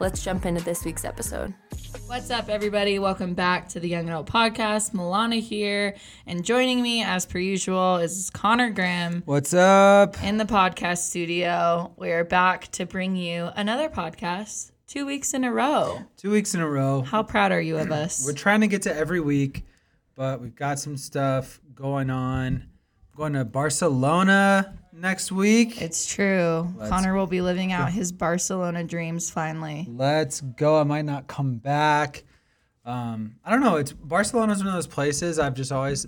Let's jump into this week's episode. What's up, everybody? Welcome back to the Young Adult Podcast. Milana here, and joining me, as per usual, is Connor Graham What's up? in the podcast studio. We are back to bring you another podcast two weeks in a row. Two weeks in a row. How proud are you of us? We're trying to get to every week, but we've got some stuff going on. Going to Barcelona next week. It's true. Let's Connor will be living out his Barcelona dreams finally. Let's go. I might not come back. Um, I don't know. It's Barcelona's one of those places I've just always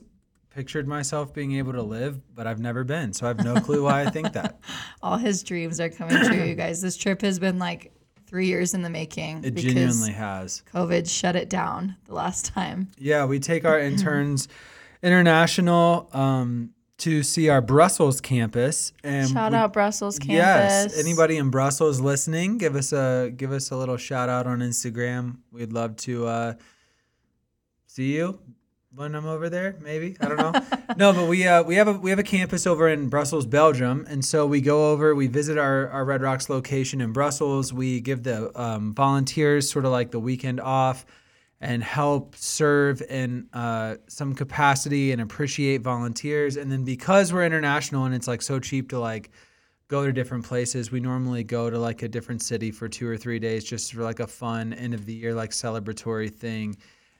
pictured myself being able to live, but I've never been. So I have no clue why I think that. All his dreams are coming true, you guys. This trip has been like three years in the making. It genuinely has. COVID shut it down the last time. Yeah, we take our interns international um, to see our Brussels campus. And Shout we- out Brussels campus. Yes. Anybody in Brussels listening, give us a give us a little shout out on Instagram. We'd love to uh, see you when I'm over there. Maybe I don't know. no, but we uh, we have a we have a campus over in Brussels, Belgium, and so we go over. We visit our our Red Rocks location in Brussels. We give the um, volunteers sort of like the weekend off. And help serve in uh, some capacity and appreciate volunteers. And then because we're international and it's like so cheap to like go to different places. We normally go to like a different city for two or three days just for like a fun end of the year, like celebratory thing.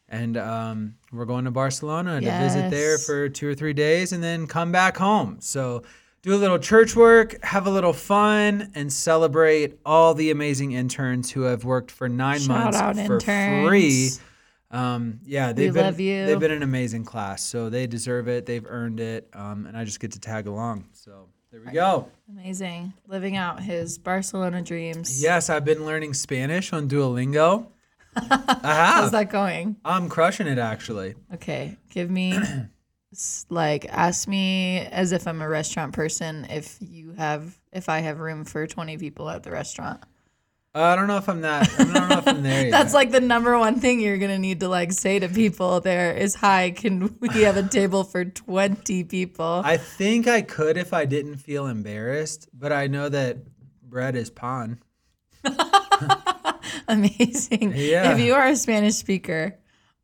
And um, we're going to Barcelona to visit there for two or three days and then come back home. So do a little church work, have a little fun, and celebrate all the amazing interns who have worked for nine Shout months out for interns. free. Um, yeah, they've been love you. they've been an amazing class, so they deserve it. They've earned it, um, and I just get to tag along. So there we go. Amazing. Living out his Barcelona dreams. Yes, I've been learning Spanish on Duolingo. How's that going? I'm crushing it actually. Okay. Give me, like, ask me as if I'm a restaurant person if you have, if I have room for 20 people at the restaurant. Uh, I don't know if I'm that. I don't know if I'm there yet. That's like the number one thing you're to need to, like, say to people there is, hi, can we have a table for 20 people? I think I could if I didn't feel embarrassed, but I know that bread is pan. Amazing. Yeah. If you are a Spanish speaker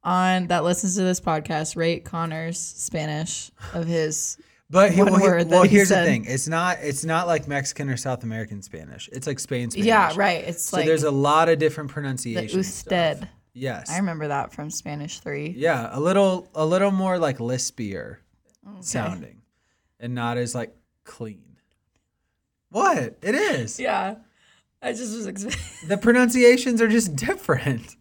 on that listens to this podcast, rate Connor's Spanish of his. But he, well, he- well, he here's said. the thing: it's not it's not like Mexican or South American Spanish. It's like Spain Spanish. Yeah, right. It's So like there's a lot of different pronunciations. usted. Yes. I remember that from Spanish three. Yeah, a little a little more like lispier sounding, and not as like clean. What it is? Yeah. I just was expecting. The pronunciations are just different.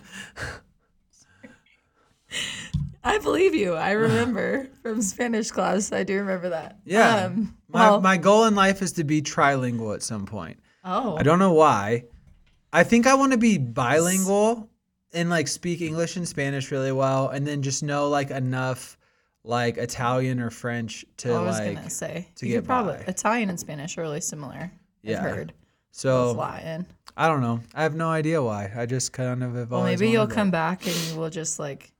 I believe you. I remember from Spanish class. I do remember that. Yeah. Um, my well, my goal in life is to be trilingual at some point. oh. I don't know why. I think I want to be bilingual and like speak English and Spanish really well, and then just know like enough like Italian or French to I was like. gonna say to you get probably by. Italian and Spanish are really similar. Yeah. I've heard. So Latin. I don't know. I have no idea why. I just kind of have Well, maybe you'll come back and you will just like,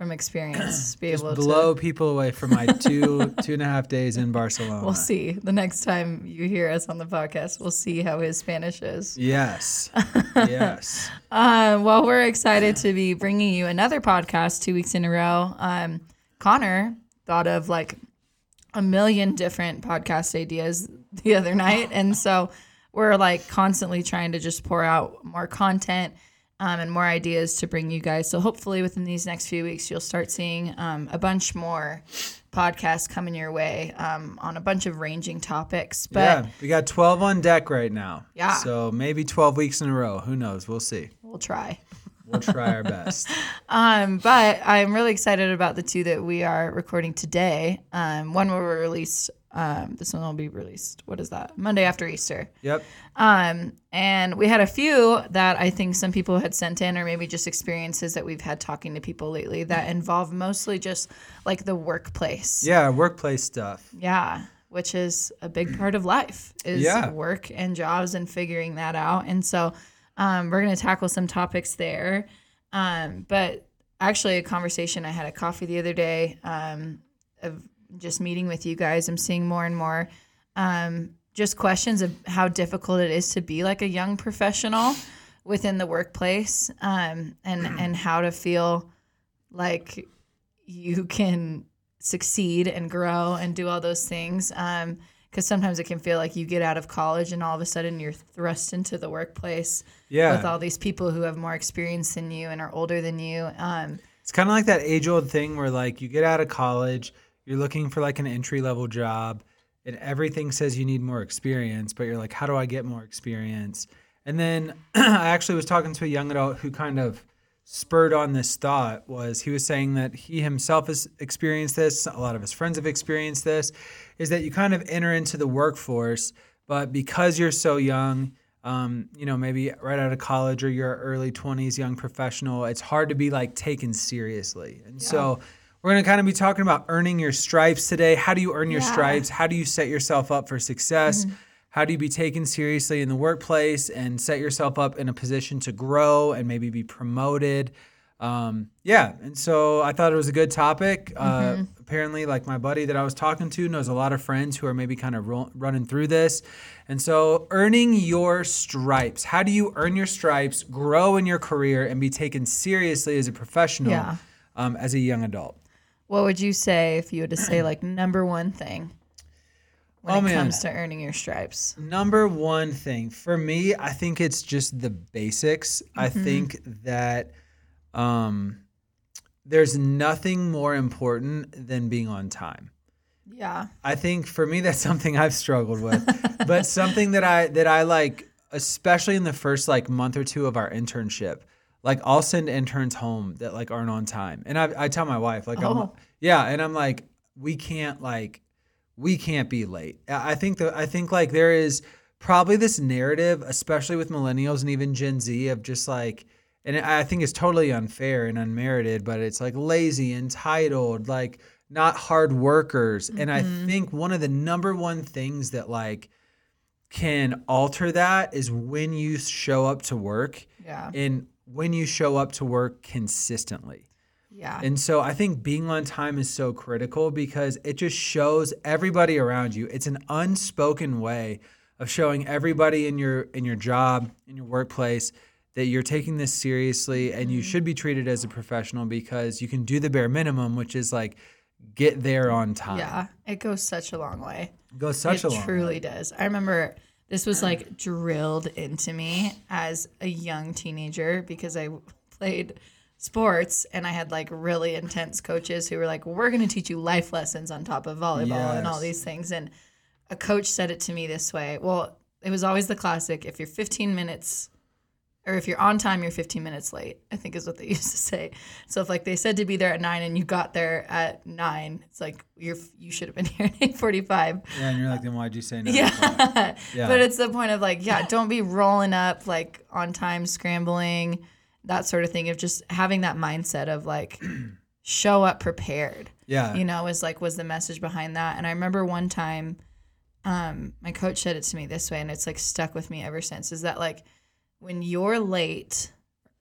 from experience, be just able blow to. Blow people away from my two two and a half days in Barcelona. We'll see. The next time you hear us on the podcast, we'll see how his Spanish is. Yes. yes. Uh, well, we're excited to be bringing you another podcast two weeks in a row. Um, Connor thought of like a million different podcast ideas the other night. And so we're like constantly trying to just pour out more content um, and more ideas to bring you guys. So hopefully within these next few weeks, you'll start seeing um, a bunch more podcasts coming your way um, on a bunch of ranging topics. But yeah, we got 12 on deck right now. Yeah. So maybe 12 weeks in a row. Who knows? We'll see. we'll try. We'll try our best. Um, but I'm really excited about the two that we are recording today. Um, one will be released Um, this one will be released. What is that? Monday after Easter. Yep. Um, and we had a few that I think some people had sent in, or maybe just experiences that we've had talking to people lately that involve mostly just like the workplace. Yeah, workplace stuff. Yeah, which is a big part of life is Yeah. work and jobs and figuring that out. And so um, we're going to tackle some topics there. Um, but actually, a conversation I had at coffee the other day um, of just meeting with you guys, I'm seeing more and more um, just questions of how difficult it is to be like a young professional within the workplace um, and, and how to feel like you can succeed and grow and do all those things. Um, because sometimes it can feel like you get out of college and all of a sudden you're thrust into the workplace Yeah. with all these people who have more experience than you and are older than you. Um, It's kind of like that age old thing where like you get out of college, you're looking for like an entry level job, and everything says you need more experience, but you're like, how do I get more experience? And then I actually was talking to a young adult who kind of spurred on this thought was he was saying that he himself has experienced this a lot of his friends have experienced this is that you kind of enter into the workforce but because you're so young um, you know maybe right out of college or your early 20s young professional it's hard to be like taken seriously and so we're going to kind of be talking about earning your stripes today. How do you earn your Yeah. stripes? How do you set yourself up for success? How do you be taken seriously in the workplace and set yourself up in a position to grow and maybe be promoted? Um, yeah and so i thought it was a good topic. Uh, apparently like my buddy that i was talking to knows a lot of friends who are maybe kind of ro- running through this. And so earning your stripes. How do you earn your stripes grow in your career and be taken seriously as a professional Yeah. um, as a young adult what would you say if you had to say like number one thing when Oh, it man. comes to earning your stripes? Number one thing for me, I think it's just the basics. I think that um, there's nothing more important than being on time. Yeah. I think for me that's something I've struggled with, but something that I that I like, especially in the first like month or two of our internship. Like I'll send interns home that like aren't on time, and I I tell my wife like I'm Oh. yeah, and I'm like we can't like we can't be late. I I think that I think like there is probably this narrative, especially with millennials and even Gen Z, of just like, and I think it's totally unfair and unmerited, but it's like lazy, entitled, like not hard workers. And I mm-hmm. think one of the number one things that like can alter that is when you show up to work Yeah. and when you show up to work consistently. Yeah. And so I think being on time is so critical because it just shows everybody around you. It's an unspoken way of showing everybody in your in your job, in your workplace that you're taking this seriously and you mm-hmm. should be treated as a professional because you can do the bare minimum, which is like get there on time. yeah. It goes such a long way. It goes such it a long truly way. does. I remember this was like drilled into me as a young teenager because I played sports and I had like really intense coaches who were like, "We're going to teach you life lessons on top of volleyball and all these things." And a coach said it to me this way. Well, it was always the classic: if you're 15 minutes or if you're on time, you're 15 minutes late. I think is what they used to say. So if like they said to be there at nine and you got there at nine, it's like you're you should have been here at 8:45. Yeah, and you're like, then why'd you say no? Yeah. Yeah. But it's the point of like, yeah, don't be rolling up like on time, scrambling, that sort of thing of just having that mindset of like show up prepared. Yeah. You know, is like was the message behind that. And I remember one time um my coach said it to me this way and it's like stuck with me ever since is that like when you're late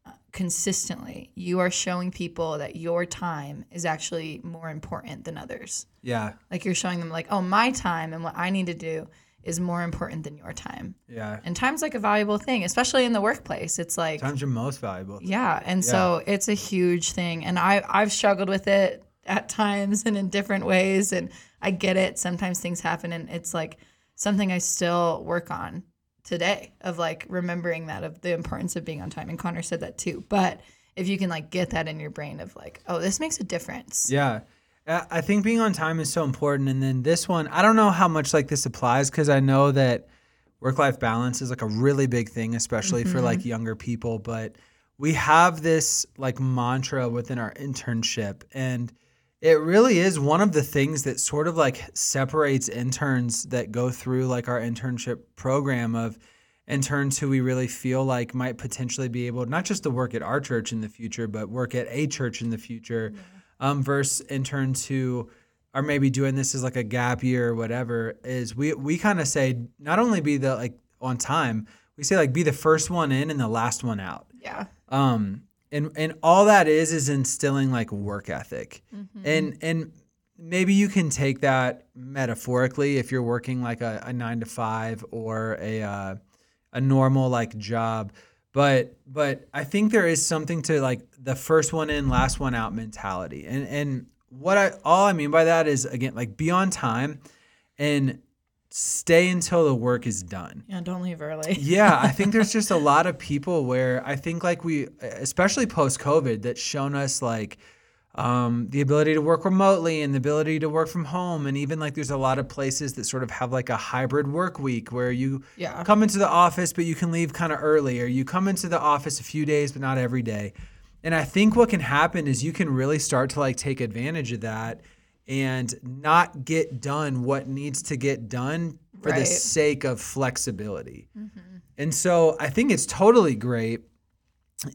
uh, consistently, you are showing people that your time is actually more important than others. yeah. Like you're showing them like, oh, my time and what I need to do is more important than your time. Yeah. And time's like a valuable thing, especially in the workplace. It's like Time's your most valuable. yeah, and so it's a huge thing and I I've struggled with it at times and in different ways and I get it. Sometimes things happen and it's like something I still work on today of like remembering that of the importance of being on time and Connor said that too. But if you can like get that in your brain of like, oh, this makes a difference. Yeah. I I think being on time is so important. And then this one, I don't know how much like this applies because I know that work life balance is like a really big thing, especially for like mm-hmm. younger people. But we have this like mantra within our internship. And it really is one of the things that sort of like separates interns that go through like our internship program of interns who we really feel like might potentially be able not just to work at our church in the future, but work at a church in the future, um, versus interns who are maybe doing this as like a gap year or whatever. Is we we kind of say not only be the like on time, we say like be the first one in and the last one out. Yeah. Um, and and all that is is instilling like work ethic, and and maybe you can take that metaphorically if you're working like a, a nine to five or a uh, a normal like job. But but I think there is something to like the first one in, last one out mentality. And and what I all I mean by that is again like be on time and stay until the work is done. Yeah. Don't leave early. Yeah, I think there's just a lot of people where I think like we, especially post COVID, that's shown us like um, the ability to work remotely and the ability to work from home, and even like there's a lot of places that sort of have like a hybrid work week where you Yeah. come into the office but you can leave kind of early, or you come into the office a few days but not every day. And I think what can happen is you can really start to like take advantage of that and not get done what needs to get done for the sake of flexibility. Mm-hmm. And so I think it's totally great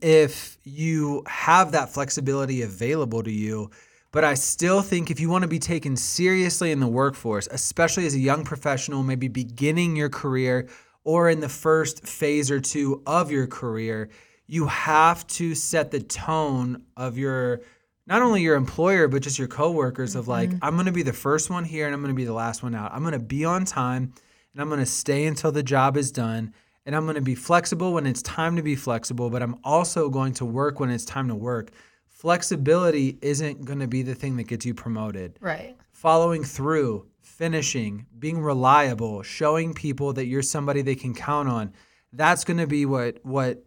if you have that flexibility available to you. But I still think if you want to be taken seriously in the workforce, especially as a young professional, maybe beginning your career or in the first phase or two of your career, you have to set the tone of your not only your employer but just your coworkers of like mm-hmm. I'm going to be the first one here and I'm going to be the last one out. I'm going to be on time and I'm going to stay until the job is done and I'm going to be flexible when it's time to be flexible, but I'm also going to work when it's time to work. Flexibility isn't going to be the thing that gets you promoted Right. following through, finishing, being reliable, showing people that you're somebody they can count on. That's going to be what what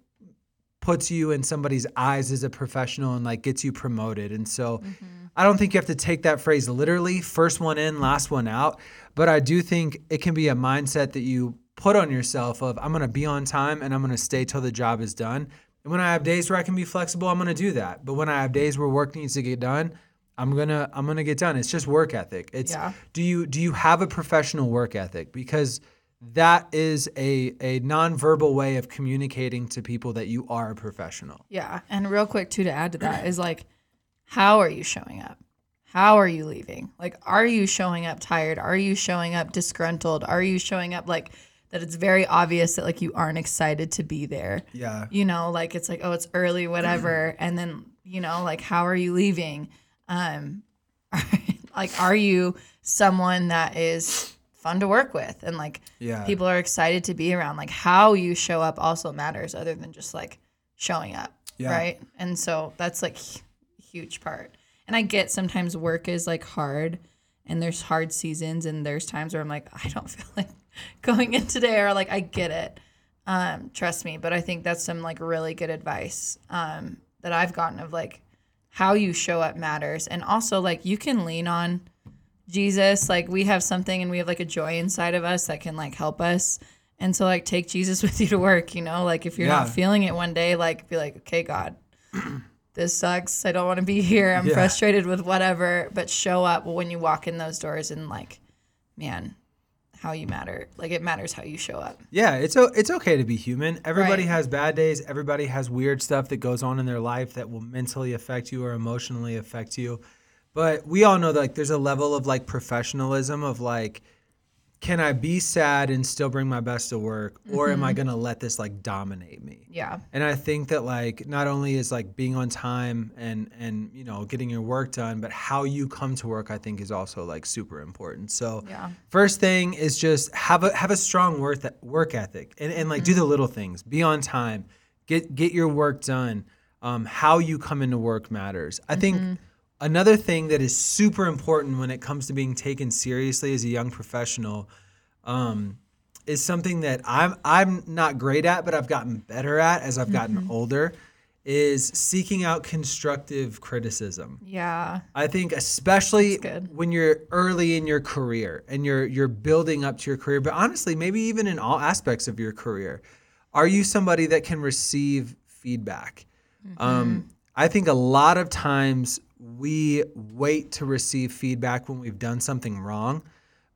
puts you in somebody's eyes as a professional and like gets you promoted. And so mm-hmm. I don't think you have to take that phrase literally, first one in, last one out, but I do think it can be a mindset that you put on yourself of I'm going to be on time and I'm going to stay till the job is done. And when I have days where I can be flexible, I'm going to do that. But when I have days where work needs to get done, I'm going to I'm going to get done. It's just work ethic. It's Yeah. do you do you have a professional work ethic because that is a a nonverbal way of communicating to people that you are a professional. Yeah. And real quick, too, to add to that is like, how are you showing up? How are you leaving? Like, are you showing up tired? Are you showing up disgruntled? Are you showing up like that it's very obvious that like you aren't excited to be there? Yeah. You know, like it's like, oh, it's early, whatever. and then, you know, like, how are you leaving? Um, like, are you someone that is fun to work with? And like, Yeah. people are excited to be around. Like, how you show up also matters other than just like showing up. Yeah. Right. And so that's like hu- huge part. And I get sometimes work is like hard and there's hard seasons and there's times where I'm like, I don't feel like going in today or like I get it. Um, trust me. But I think that's some like really good advice um, that I've gotten of like how you show up matters. And also like you can lean on Jesus. Like we have something and we have like a joy inside of us that can like help us. And so like take Jesus with you to work, you know? Like if you're not feeling it one day, like be like, okay, God, this sucks. I don't want to be here. I'm Yeah. frustrated with whatever, but show up when you walk in those doors and like, man, how you matter. Like it matters how you show up. Yeah, it's o- it's okay to be human. Everybody Right. has bad days. Everybody has weird stuff that goes on in their life that will mentally affect you or emotionally affect you. But we all know that like there's a level of like professionalism of like can I be sad and still bring my best to work or am I mm-hmm. going to let this like dominate me? Yeah. And I think that like not only is like being on time and and you know getting your work done, but how you come to work I think is also like super important. So Yeah. first thing is just have a have a strong work work ethic and, and like do mm-hmm. the little things. Be on time. Get get your work done. Um, how you come into work matters. I think mm-hmm. Another thing that is super important when it comes to being taken seriously as a young professional um, is something that I'm I'm not great at, but I've gotten better at as I've gotten older. Is seeking out constructive criticism. Yeah. I think especially when you're early in your career and you're you're building up to your career, but honestly, maybe even in all aspects of your career, are you somebody that can receive feedback? Mm-hmm. Um, I think a lot of times we wait to receive feedback when we've done something wrong.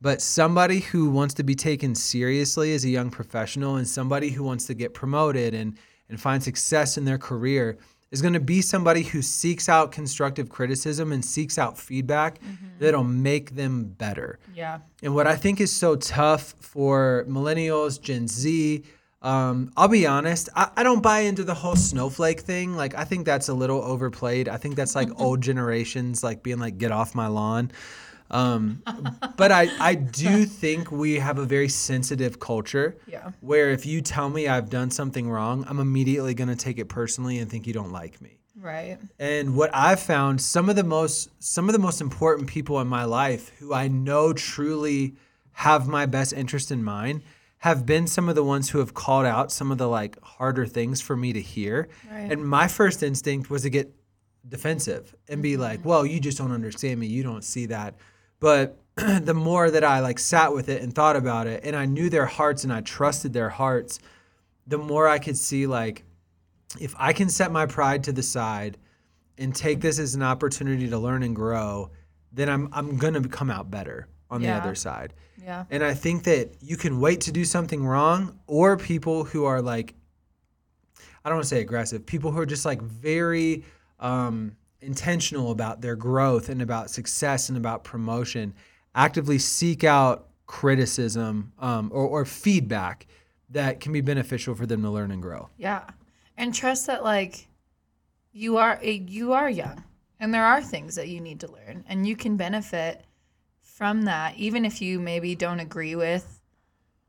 But somebody who wants to be taken seriously as a young professional and somebody who wants to get promoted and, and find success in their career is going to be somebody who seeks out constructive criticism and seeks out feedback mm-hmm. that'll make them better. Yeah. And what I think is so tough for millennials, Gen Z, um, I'll be honest, I, I don't buy into the whole snowflake thing. Like, I think that's a little overplayed. I think that's like old generations, like being like, get off my lawn. Um, but I, I do think we have a very sensitive culture Yeah. where if you tell me I've done something wrong, I'm immediately going to take it personally and think you don't like me. Right. And what I've found, some of the most some of the most important people in my life who I know truly have my best interest in mind have been some of the ones who have called out some of the like harder things for me to hear. Right. And my first instinct was to get defensive and be like, mm-hmm. "Well, you just don't understand me. You don't see that." But the more that I like sat with it and thought about it and I knew their hearts and I trusted their hearts, the more I could see like if I can set my pride to the side and take this as an opportunity to learn and grow, then I'm I'm gonna come out better on Yeah. the other side. Yeah. And I think that you can wait to do something wrong, or people who are like, I don't want to say aggressive, people who are just like very um, intentional about their growth and about success and about promotion, actively seek out criticism um, or, or feedback that can be beneficial for them to learn and grow. Yeah. And trust that like you are eh, you are young and there are things that you need to learn and you can benefit from that even if you maybe don't agree with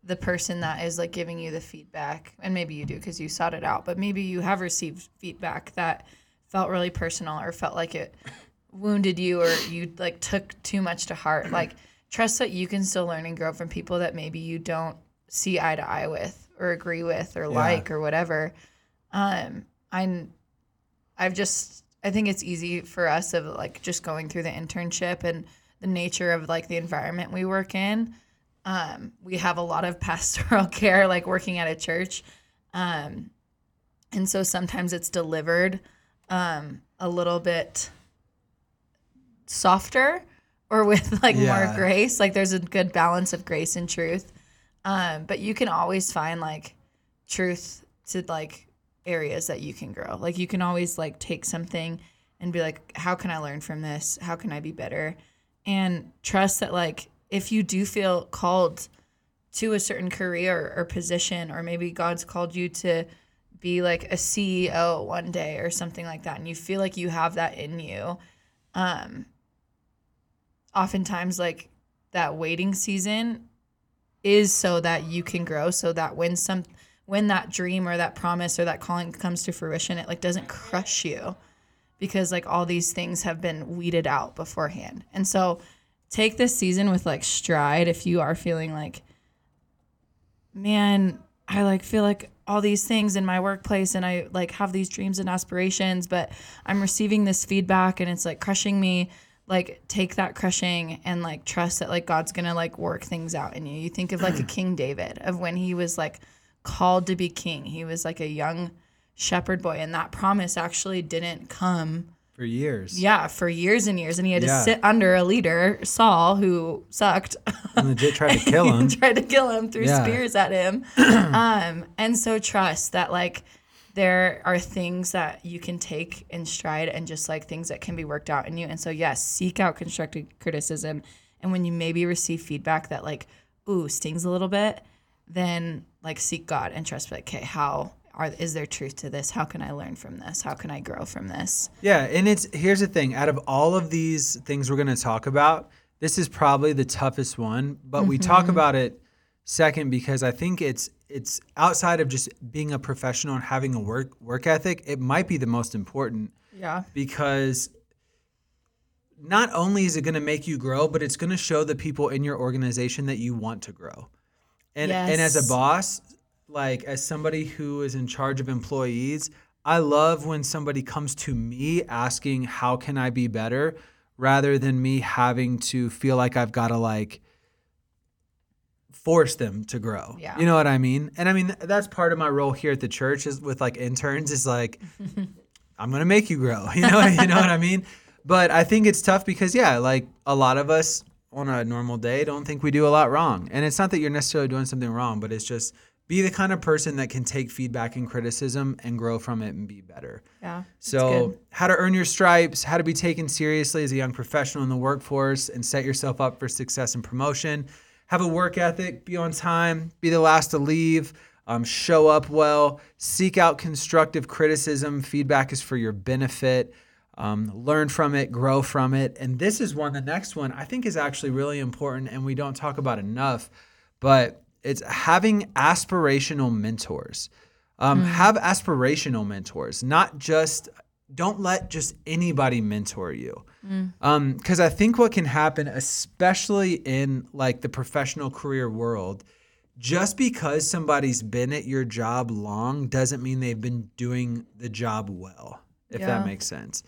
the person that is like giving you the feedback and maybe you do because you sought it out but maybe you have received feedback that felt really personal or felt like it wounded you or you like took too much to heart like trust that you can still learn and grow from people that maybe you don't see eye to eye with or agree with or like or whatever. Um i'm i've just i think it's easy for us of like just going through the internship and the nature of like the environment we work in. Um we have a lot of pastoral care like working at a church. Um and so sometimes it's delivered um a little bit softer or with like Yeah. more grace. Like there's a good balance of grace and truth. Um but you can always find like truth to like areas that you can grow. Like you can always like take something and be like how can i learn from this? How can i be better and trust that like if you do feel called to a certain career or position or maybe god's called you to be like a ceo one day or something like that and you feel like you have that in you um oftentimes like that waiting season is so that you can grow so that when some when that dream or that promise or that calling comes to fruition it like doesn't crush you because like all these things have been weeded out beforehand. And so take this season with like stride if you are feeling like man i like feel like all these things in my workplace and i like have these dreams and aspirations but i'm receiving this feedback and it's like crushing me like take that crushing and like trust that like god's gonna like work things out in you. You think of like a king david of when he was like called to be king. He was like a young shepherd boy and that promise actually didn't come For years. yeah for years and years and he had Yeah. to sit under a leader saul who sucked And legit tried to kill him. tried to kill him, threw Yeah. spears at him. um, and so trust that like there are things that you can take in stride and just like things that can be worked out in you. And so yes, seek out constructive criticism. And when you maybe receive feedback that like, ooh, stings a little bit, then like seek God and trust like, okay, how are is there truth to this? How can I learn from this? How can I grow from this? Yeah, and it's here's the thing. Out of all of these things we're going to talk about, this is probably the toughest one, but we talk mm-hmm. about it second because I think it's it's outside of just being a professional and having a work work ethic, it might be the most important Yeah. because not only is it going to make you grow, but it's going to show the people in your organization that you want to grow. And and as a boss, like as somebody who is in charge of employees, I love when somebody comes to me asking how can I be better rather than me having to feel like I've got to like force them to grow. Yeah. You know what I mean? And I mean that's part of my role here at the church is with like interns is like I'm gonna make you grow. You know, you know what I mean? But I think it's tough because yeah, like a lot of us on a normal day don't think we do a lot wrong. And it's not that you're necessarily doing something wrong, but it's just be the kind of person that can take feedback and criticism and grow from it and be better. Yeah. So, how to earn your stripes, how to be taken seriously as a young professional in the workforce and set yourself up for success and promotion. Have a work ethic, be on time, be the last to leave, um, show up well, seek out constructive criticism. Feedback is for your benefit. Um, learn from it, grow from it. And this is one, the next one, I think is actually really important and we don't talk about enough, but it's having aspirational mentors. Um, hmm. Have aspirational mentors, not just, don't let just anybody mentor you. Hmm. Um, because I think what can happen, especially in like the professional career world, just because somebody's been at your job long doesn't mean they've been doing the job well, if Yeah. that makes sense.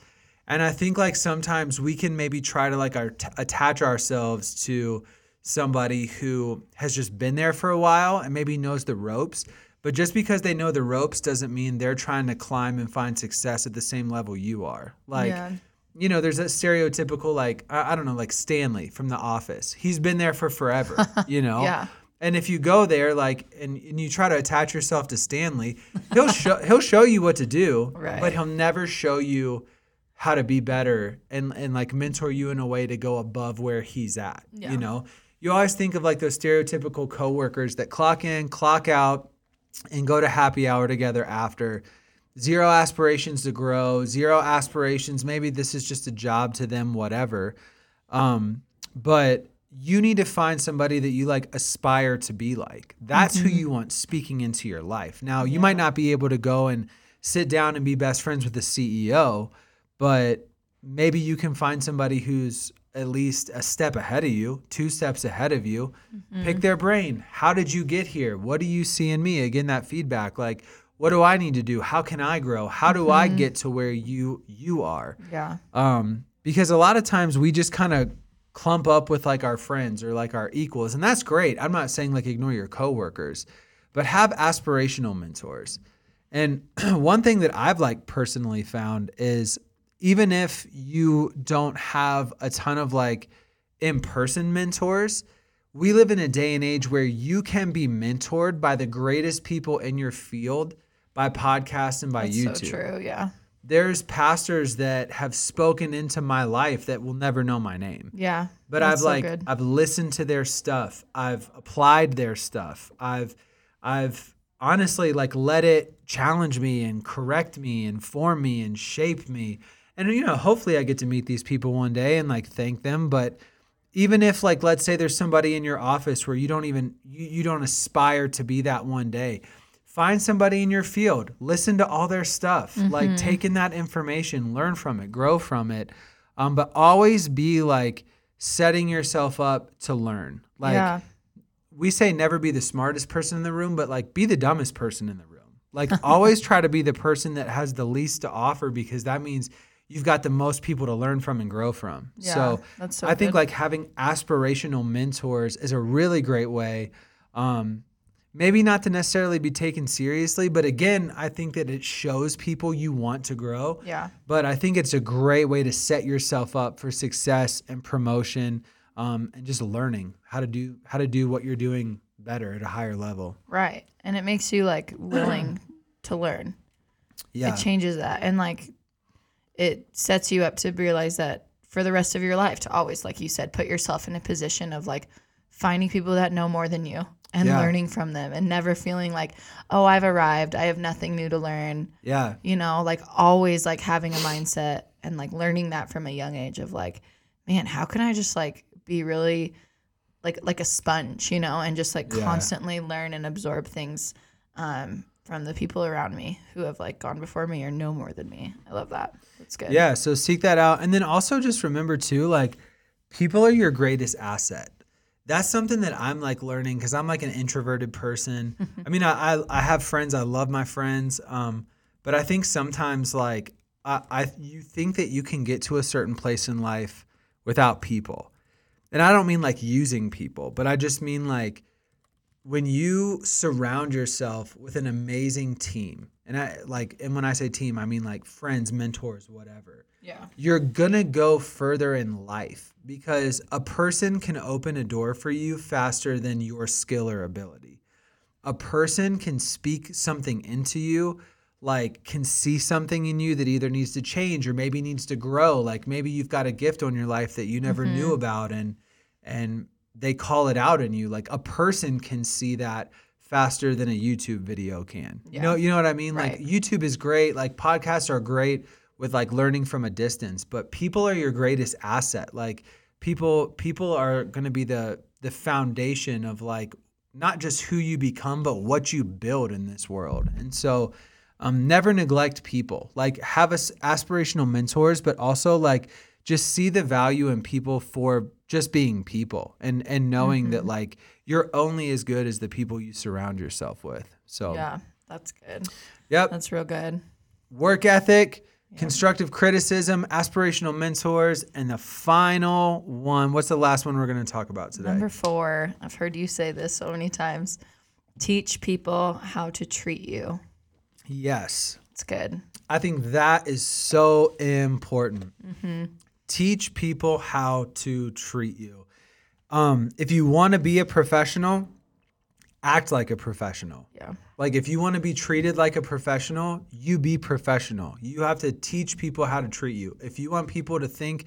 And I think like sometimes we can maybe try to like our, attach ourselves to somebody who has just been there for a while and maybe knows the ropes. But just because they know the ropes doesn't mean they're trying to climb and find success at the same level you are. Like, Yeah. you know, there's a stereotypical, like, I, I don't know, like Stanley from The Office. He's been there for forever, you know? Yeah. And if you go there, like, and, and you try to attach yourself to Stanley, he'll show he'll show you what to do, Right. but he'll never show you how to be better and and like mentor you in a way to go above where he's at. Yeah. You know, you always think of like those stereotypical coworkers that clock in, clock out, and go to happy hour together after. Zero aspirations to grow, zero aspirations. Maybe this is just a job to them, whatever. Um, but you need to find somebody that you like aspire to be like. That's who you want speaking into your life. Now, you might not be able to go and sit down and be best friends with the CEO, but maybe you can find somebody who's at least a step ahead of you, two steps ahead of you. Pick their brain. How did you get here? What do you see in me? Again, that feedback. Like, what do I need to do? How can I grow? How do I get to where you you are? Yeah. um, because a lot of times we just kind of clump up with like our friends or like our equals and that's great i'm not saying like ignore your coworkers but have aspirational mentors and one thing that i've like personally found is even if you don't have a ton of like in-person mentors we live in a day and age where you can be mentored by the greatest people in your field by podcasts and by That's YouTube so true. Yeah. there's pastors that have spoken into my life that will never know my name. Yeah. But I've so like good. I've listened to their stuff. I've applied their stuff. I've I've honestly like let it challenge me and correct me and form me and shape me. And you know, hopefully I get to meet these people one day and like thank them, but even if like let's say there's somebody in your office where you don't even you, you don't aspire to be that one day find somebody in your field listen to all their stuff Mm-hmm. like take in that information learn from it grow from it um, but always be like setting yourself up to learn like yeah. we say never be the smartest person in the room but like be the dumbest person in the room like always try to be the person that has the least to offer because that means you've got the most people to learn from and grow from Yeah, so that's so I think good. like having aspirational mentors is a really great way. Um, maybe not to necessarily be taken seriously, but again, I think that it shows people you want to grow. Yeah. But I think it's a great way to set yourself up for success and promotion, um, and just learning how to do how to do what you're doing better at a higher level. Right. And it makes you like willing to learn. Yeah, It changes that. And like it sets you up to realize that for the rest of your life to always, like you said, put yourself in a position of like finding people that know more than you and Yeah. learning from them and never feeling like, oh, I've arrived. I have nothing new to learn. yeah, You know, like always like having a mindset and like learning that from a young age of like, man, how can I just like be really like like a sponge, you know, and just like Yeah. constantly learn and absorb things um, from the people around me who have like gone before me or know more than me. I love that. That's good. Yeah, so seek that out. And then also just remember too, like people are your greatest asset. That's something that I'm like learning because I'm like an introverted person. I mean, I, I I have friends. I love my friends. Um, but I think sometimes like I, I you think that you can get to a certain place in life without people. And I don't mean like using people, but I just mean like when you surround yourself with an amazing team, and I like, and when I say team, I mean like friends, mentors, whatever. Yeah. You're gonna go further in life because a person can open a door for you faster than your skill or ability. A person can speak something into you, like can see something in you that either needs to change or maybe needs to grow. Like maybe you've got a gift on your life that you never knew mm-hmm. about, and and they call it out in you. Like a person can see that faster than a YouTube video can. You know, you know what I mean? Like YouTube is great, like podcasts are great with like learning from a distance, but people are your greatest asset. Like people people are going to be the the foundation of like not just who you become but what you build in this world. And so um, never neglect people. Like have us aspirational mentors, but also like just see the value in people for just being people and and knowing that mm-hmm. like you're only as good as the people you surround yourself with. So Yeah. That's good. yep, That's real good. work ethic, constructive criticism, aspirational mentors, and the final one. What's the last one we're going to talk about today? Number four, I've heard you say this so many times. Teach people how to treat you. yes. It's good. I think that is so important. Mm-hmm. Teach people how to treat you. Um, if you want to be a professional, act like a professional. Yeah. Like if you want to be treated like a professional, you be professional. You have to teach people how to treat you. If you want people to think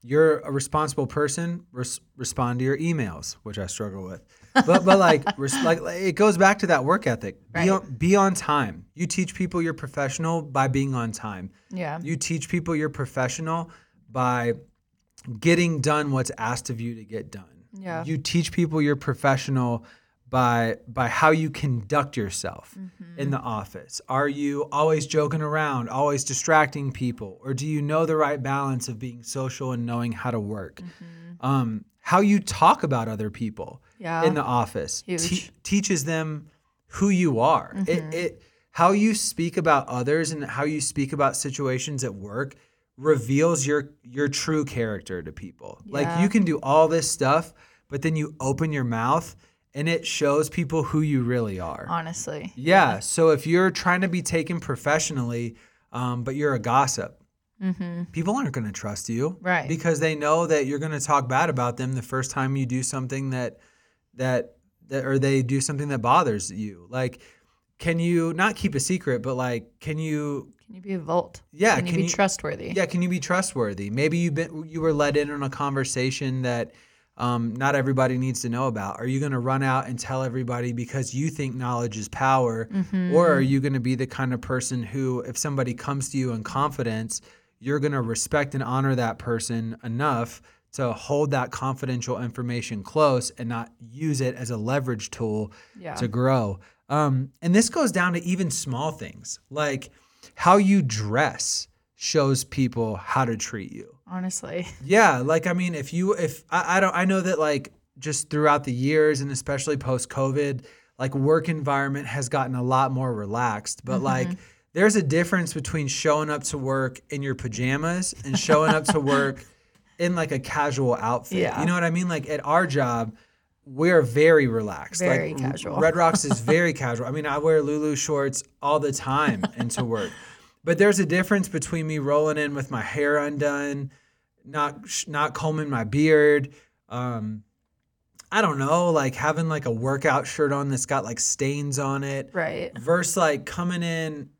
you're a responsible person, res- respond to your emails, which I struggle with. But but like res- like like, it goes back to that work ethic. Be Right. on, be on time. You teach people you're professional by being on time. Yeah. You teach people you're professional by getting done what's asked of you to get done. Yeah. You teach people you're professional by by how you conduct yourself Mm-hmm. in the office. Are you always joking around, always distracting people, or do you know the right balance of being social and knowing how to work? Um, how you talk about other people Mm-hmm. Yeah. in the office te- teaches them who you are. It, it how you speak about others and how you speak about situations at work reveals your your true character to people. Like you can do all this stuff, but then you open your mouth and it shows people who you really are. Honestly. Yeah. So if you're trying to be taken professionally, um, but you're a gossip, people aren't going to trust you, Mm-hmm. Right. Because they know that you're going to talk bad about them the first time you do something that that that or they do something that bothers you. Like, can you not keep a secret, but like, can you? Can you be a vault? Yeah, Can you can be you- trustworthy? Yeah, can you be trustworthy? Maybe you been you were let in on a conversation that. Um, not everybody needs to know about. Are you going to run out and tell everybody because you think knowledge is power? Or are you going to be the kind of person who, if somebody comes to you in confidence, you're going to respect and honor that person enough to hold that confidential information close and not use it as a leverage tool Yeah. to grow? Um, and this goes down to even small things like how you dress shows people how to treat you. Honestly. Yeah, like I mean, if you if I, I don't I know that like just throughout the years and especially post COVID, like work environment has gotten a lot more relaxed. But like there's a difference between showing up to work in your pajamas and showing up to work in like a casual outfit. Yeah. You know what I mean? Like at our job, we're very relaxed. Very like, casual. Red Rocks is very casual. I mean, I wear Lulu shorts all the time into work. But there's a difference between me rolling in with my hair undone, not not combing my beard, um, I don't know, like having like a workout shirt on that's got like stains on it, Right. versus like coming in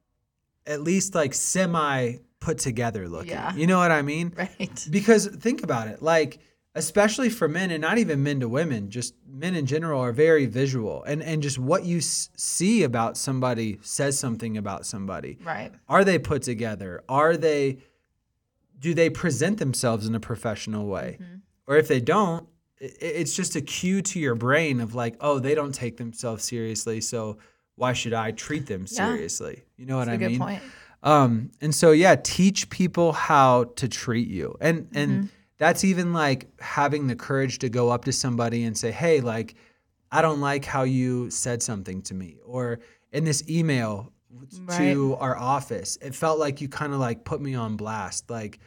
at least like semi put together looking. Yeah. You know what I mean? Right. Because think about it, like especially for men and not even men to women, just men in general are very visual, and and just what you s- see about somebody says something about somebody. Right. Are they put together? Are they do they present themselves in a professional way? Mm-hmm. Or if they don't, i- i- it's just a cue to your brain of like, oh, they don't take themselves seriously, so why should I treat them Yeah. seriously? You know what That's a I good mean? point. Um, and so yeah, teach people how to treat you. And and Mm-hmm. That's even like having the courage to go up to somebody and say, "Hey, like I don't like how you said something to me." Or in this email to our office, it felt like you kind of like put me on blast. Like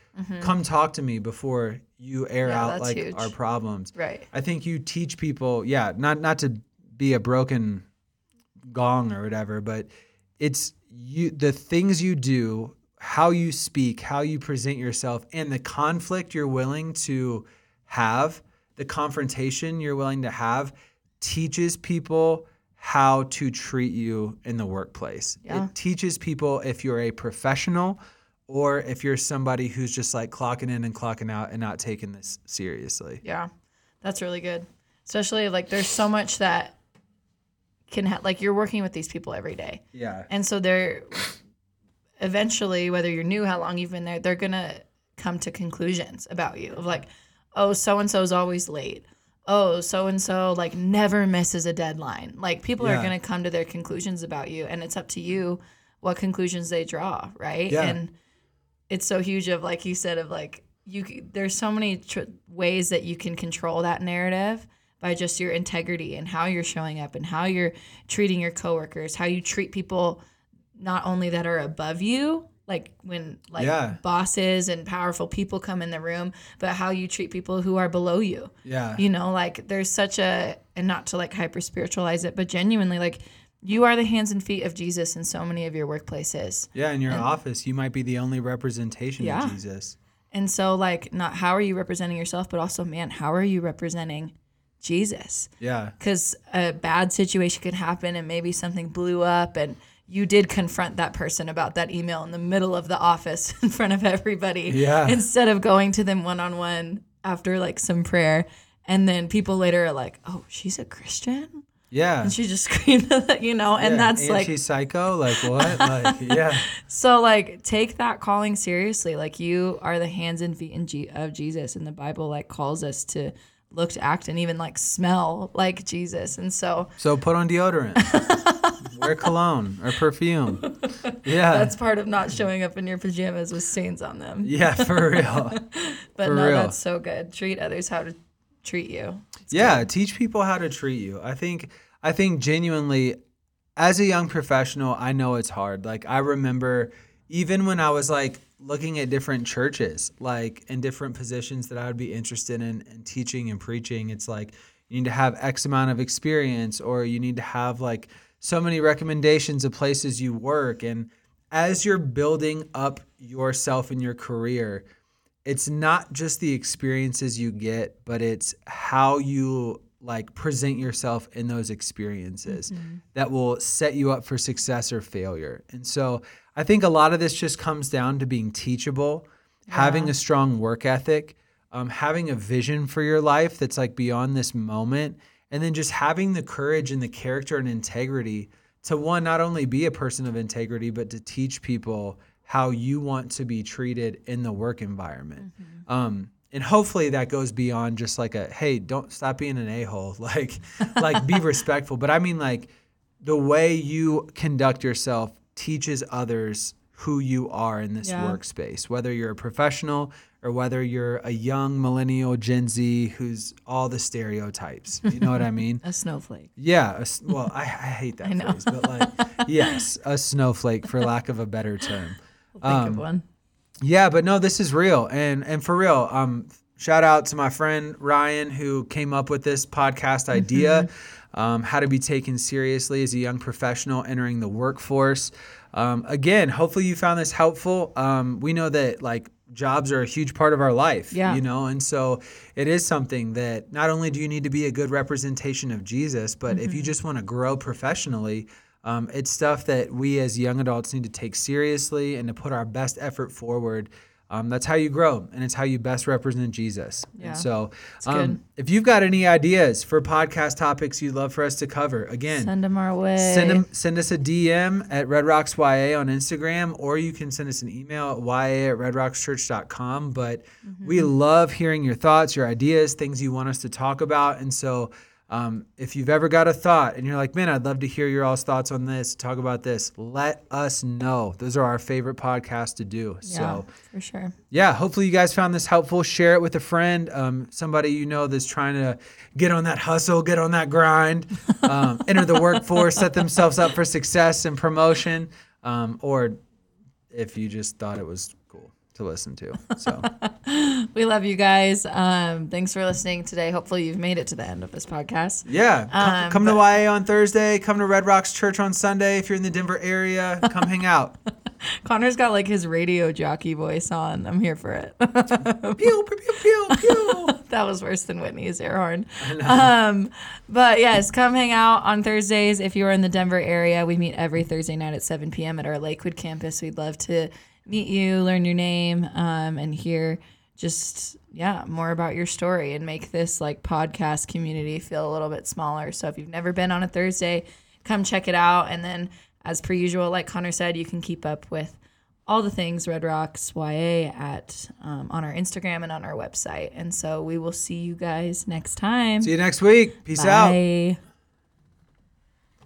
come talk to me before you air Mm-hmm. Yeah, out like huge. our problems. Right. I think you teach people, yeah, not not to be a broken gong or whatever, but it's you the things you do, how you speak, how you present yourself, and the conflict you're willing to have, the confrontation you're willing to have, teaches people how to treat you in the workplace. Yeah. It teaches people if you're a professional or if you're somebody who's just like clocking in and clocking out and not taking this seriously. Yeah, that's really good. Especially like there's so much that can ha- like you're working with these people every day, Yeah. and so they're eventually, whether you're new, how long you've been there, they're gonna come to conclusions about you of like, oh, so and so is always late. Oh, so and so like never misses a deadline. Like people are gonna come to their conclusions about you, and it's up to you what conclusions they draw, right? Yeah. And it's so huge of like you said of like you there's so many tr- ways that you can control that narrative by just your integrity and how you're showing up and how you're treating your coworkers how you treat people not only that are above you like when like Yeah. bosses and powerful people come in the room but how you treat people who are below you Yeah. you know like there's such a and not to like hyper spiritualize it but genuinely like you are the hands and feet of jesus in so many of your workplaces Yeah, in your office, you might be the only representation Yeah. of Jesus. And so, like, not how are you representing yourself, but also, man, how are you representing Jesus? Yeah. Because a bad situation could happen and maybe something blew up and you did confront that person about that email in the middle of the office in front of everybody. Yeah. Instead of going to them one on one after like some prayer. And then people later are like, oh, she's a Christian? Yeah. And she just screamed, you know, and Yeah, that's and like, she's psycho. Like what? like yeah, So like take that calling seriously. Like you are the hands and feet in G- of Jesus and the Bible like calls us to look to act and even like smell like Jesus. And so so put on deodorant, wear cologne or perfume. Yeah, that's part of not showing up in your pajamas with stains on them. yeah, for real. But for no, real. that's so good. Treat others how to treat you. yeah, teach people how to treat you. I think I think genuinely as a young professional, I know it's hard. Like I remember even when I was like looking at different churches, like in different positions that I would be interested in in teaching and preaching, it's like you need to have X amount of experience or you need to have like so many recommendations of places you work. And as you're building up yourself in your career, it's not just the experiences you get, but it's how you like present yourself in those experiences that will set you up for success or failure. And so I think a lot of this just comes down to being teachable, having a strong work ethic, um, having a vision for your life that's like beyond this moment, and then just having the courage and the character and integrity to one, not only be a person of integrity, but to teach people how you want to be treated in the work environment. Um, and hopefully that goes beyond just like a hey, don't stop being an a hole. Like, like be respectful. But I mean like the way you conduct yourself teaches others who you are in this Yeah. workspace, whether you're a professional or whether you're a young millennial Gen Z who's all the stereotypes. You know what I mean? A snowflake. Yeah. a well, I, I hate that I know. phrase, but like, yes, a snowflake, for lack of a better term. Think of Um, one. Yeah, but no, this is real, and and for real. Um, shout out to my friend Ryan who came up with this podcast idea. Um, how to be taken seriously as a young professional entering the workforce. Um, again, hopefully you found this helpful. Um, we know that like jobs are a huge part of our life, Yeah. you know, and so it is something that not only do you need to be a good representation of Jesus, but if you just want to grow professionally, um, it's stuff that we as young adults need to take seriously and to put our best effort forward. Um, that's how you grow, and it's how you best represent Jesus. Yeah. And so, um, if you've got any ideas for podcast topics you'd love for us to cover, again, Send them our way. send them send us a DM at Red Rocks YA on Instagram, or you can send us an email at ya at redrockschurch.com. But we love hearing your thoughts, your ideas, things you want us to talk about. And so um, if you've ever got a thought and you're like, man, I'd love to hear your all's thoughts on this, talk about this, let us know. Those are our favorite podcasts to do. Yeah, So for sure. yeah, hopefully you guys found this helpful. Share it with a friend, um, somebody you know that's trying to get on that hustle, get on that grind, um, enter the workforce, set themselves up for success and promotion, um, or if you just thought it was to listen to. So We love you guys. Um, thanks for listening today. Hopefully, you've made it to the end of this podcast. yeah, come, Um, come to YA on Thursday. Come to Red Rocks Church on Sunday. If you're in the Denver area, come hang out. Connor's got like his radio jockey voice on. I'm here for it. pew pew pew pew pew. that was worse than Whitney's air horn. Um, but yes, come hang out on Thursdays if you are in the Denver area. We meet every Thursday night at 7 p.m. at our Lakewood campus. We'd love to meet you, learn your name, um, and hear just yeah more about your story and make this like podcast community feel a little bit smaller. So if you've never been on a Thursday, come check it out. And then, as per usual, like Connor said, you can keep up with all the things Red Rocks YA at um, on our Instagram and on our website. And so we will see you guys next time. See you next week. Peace out. Bye.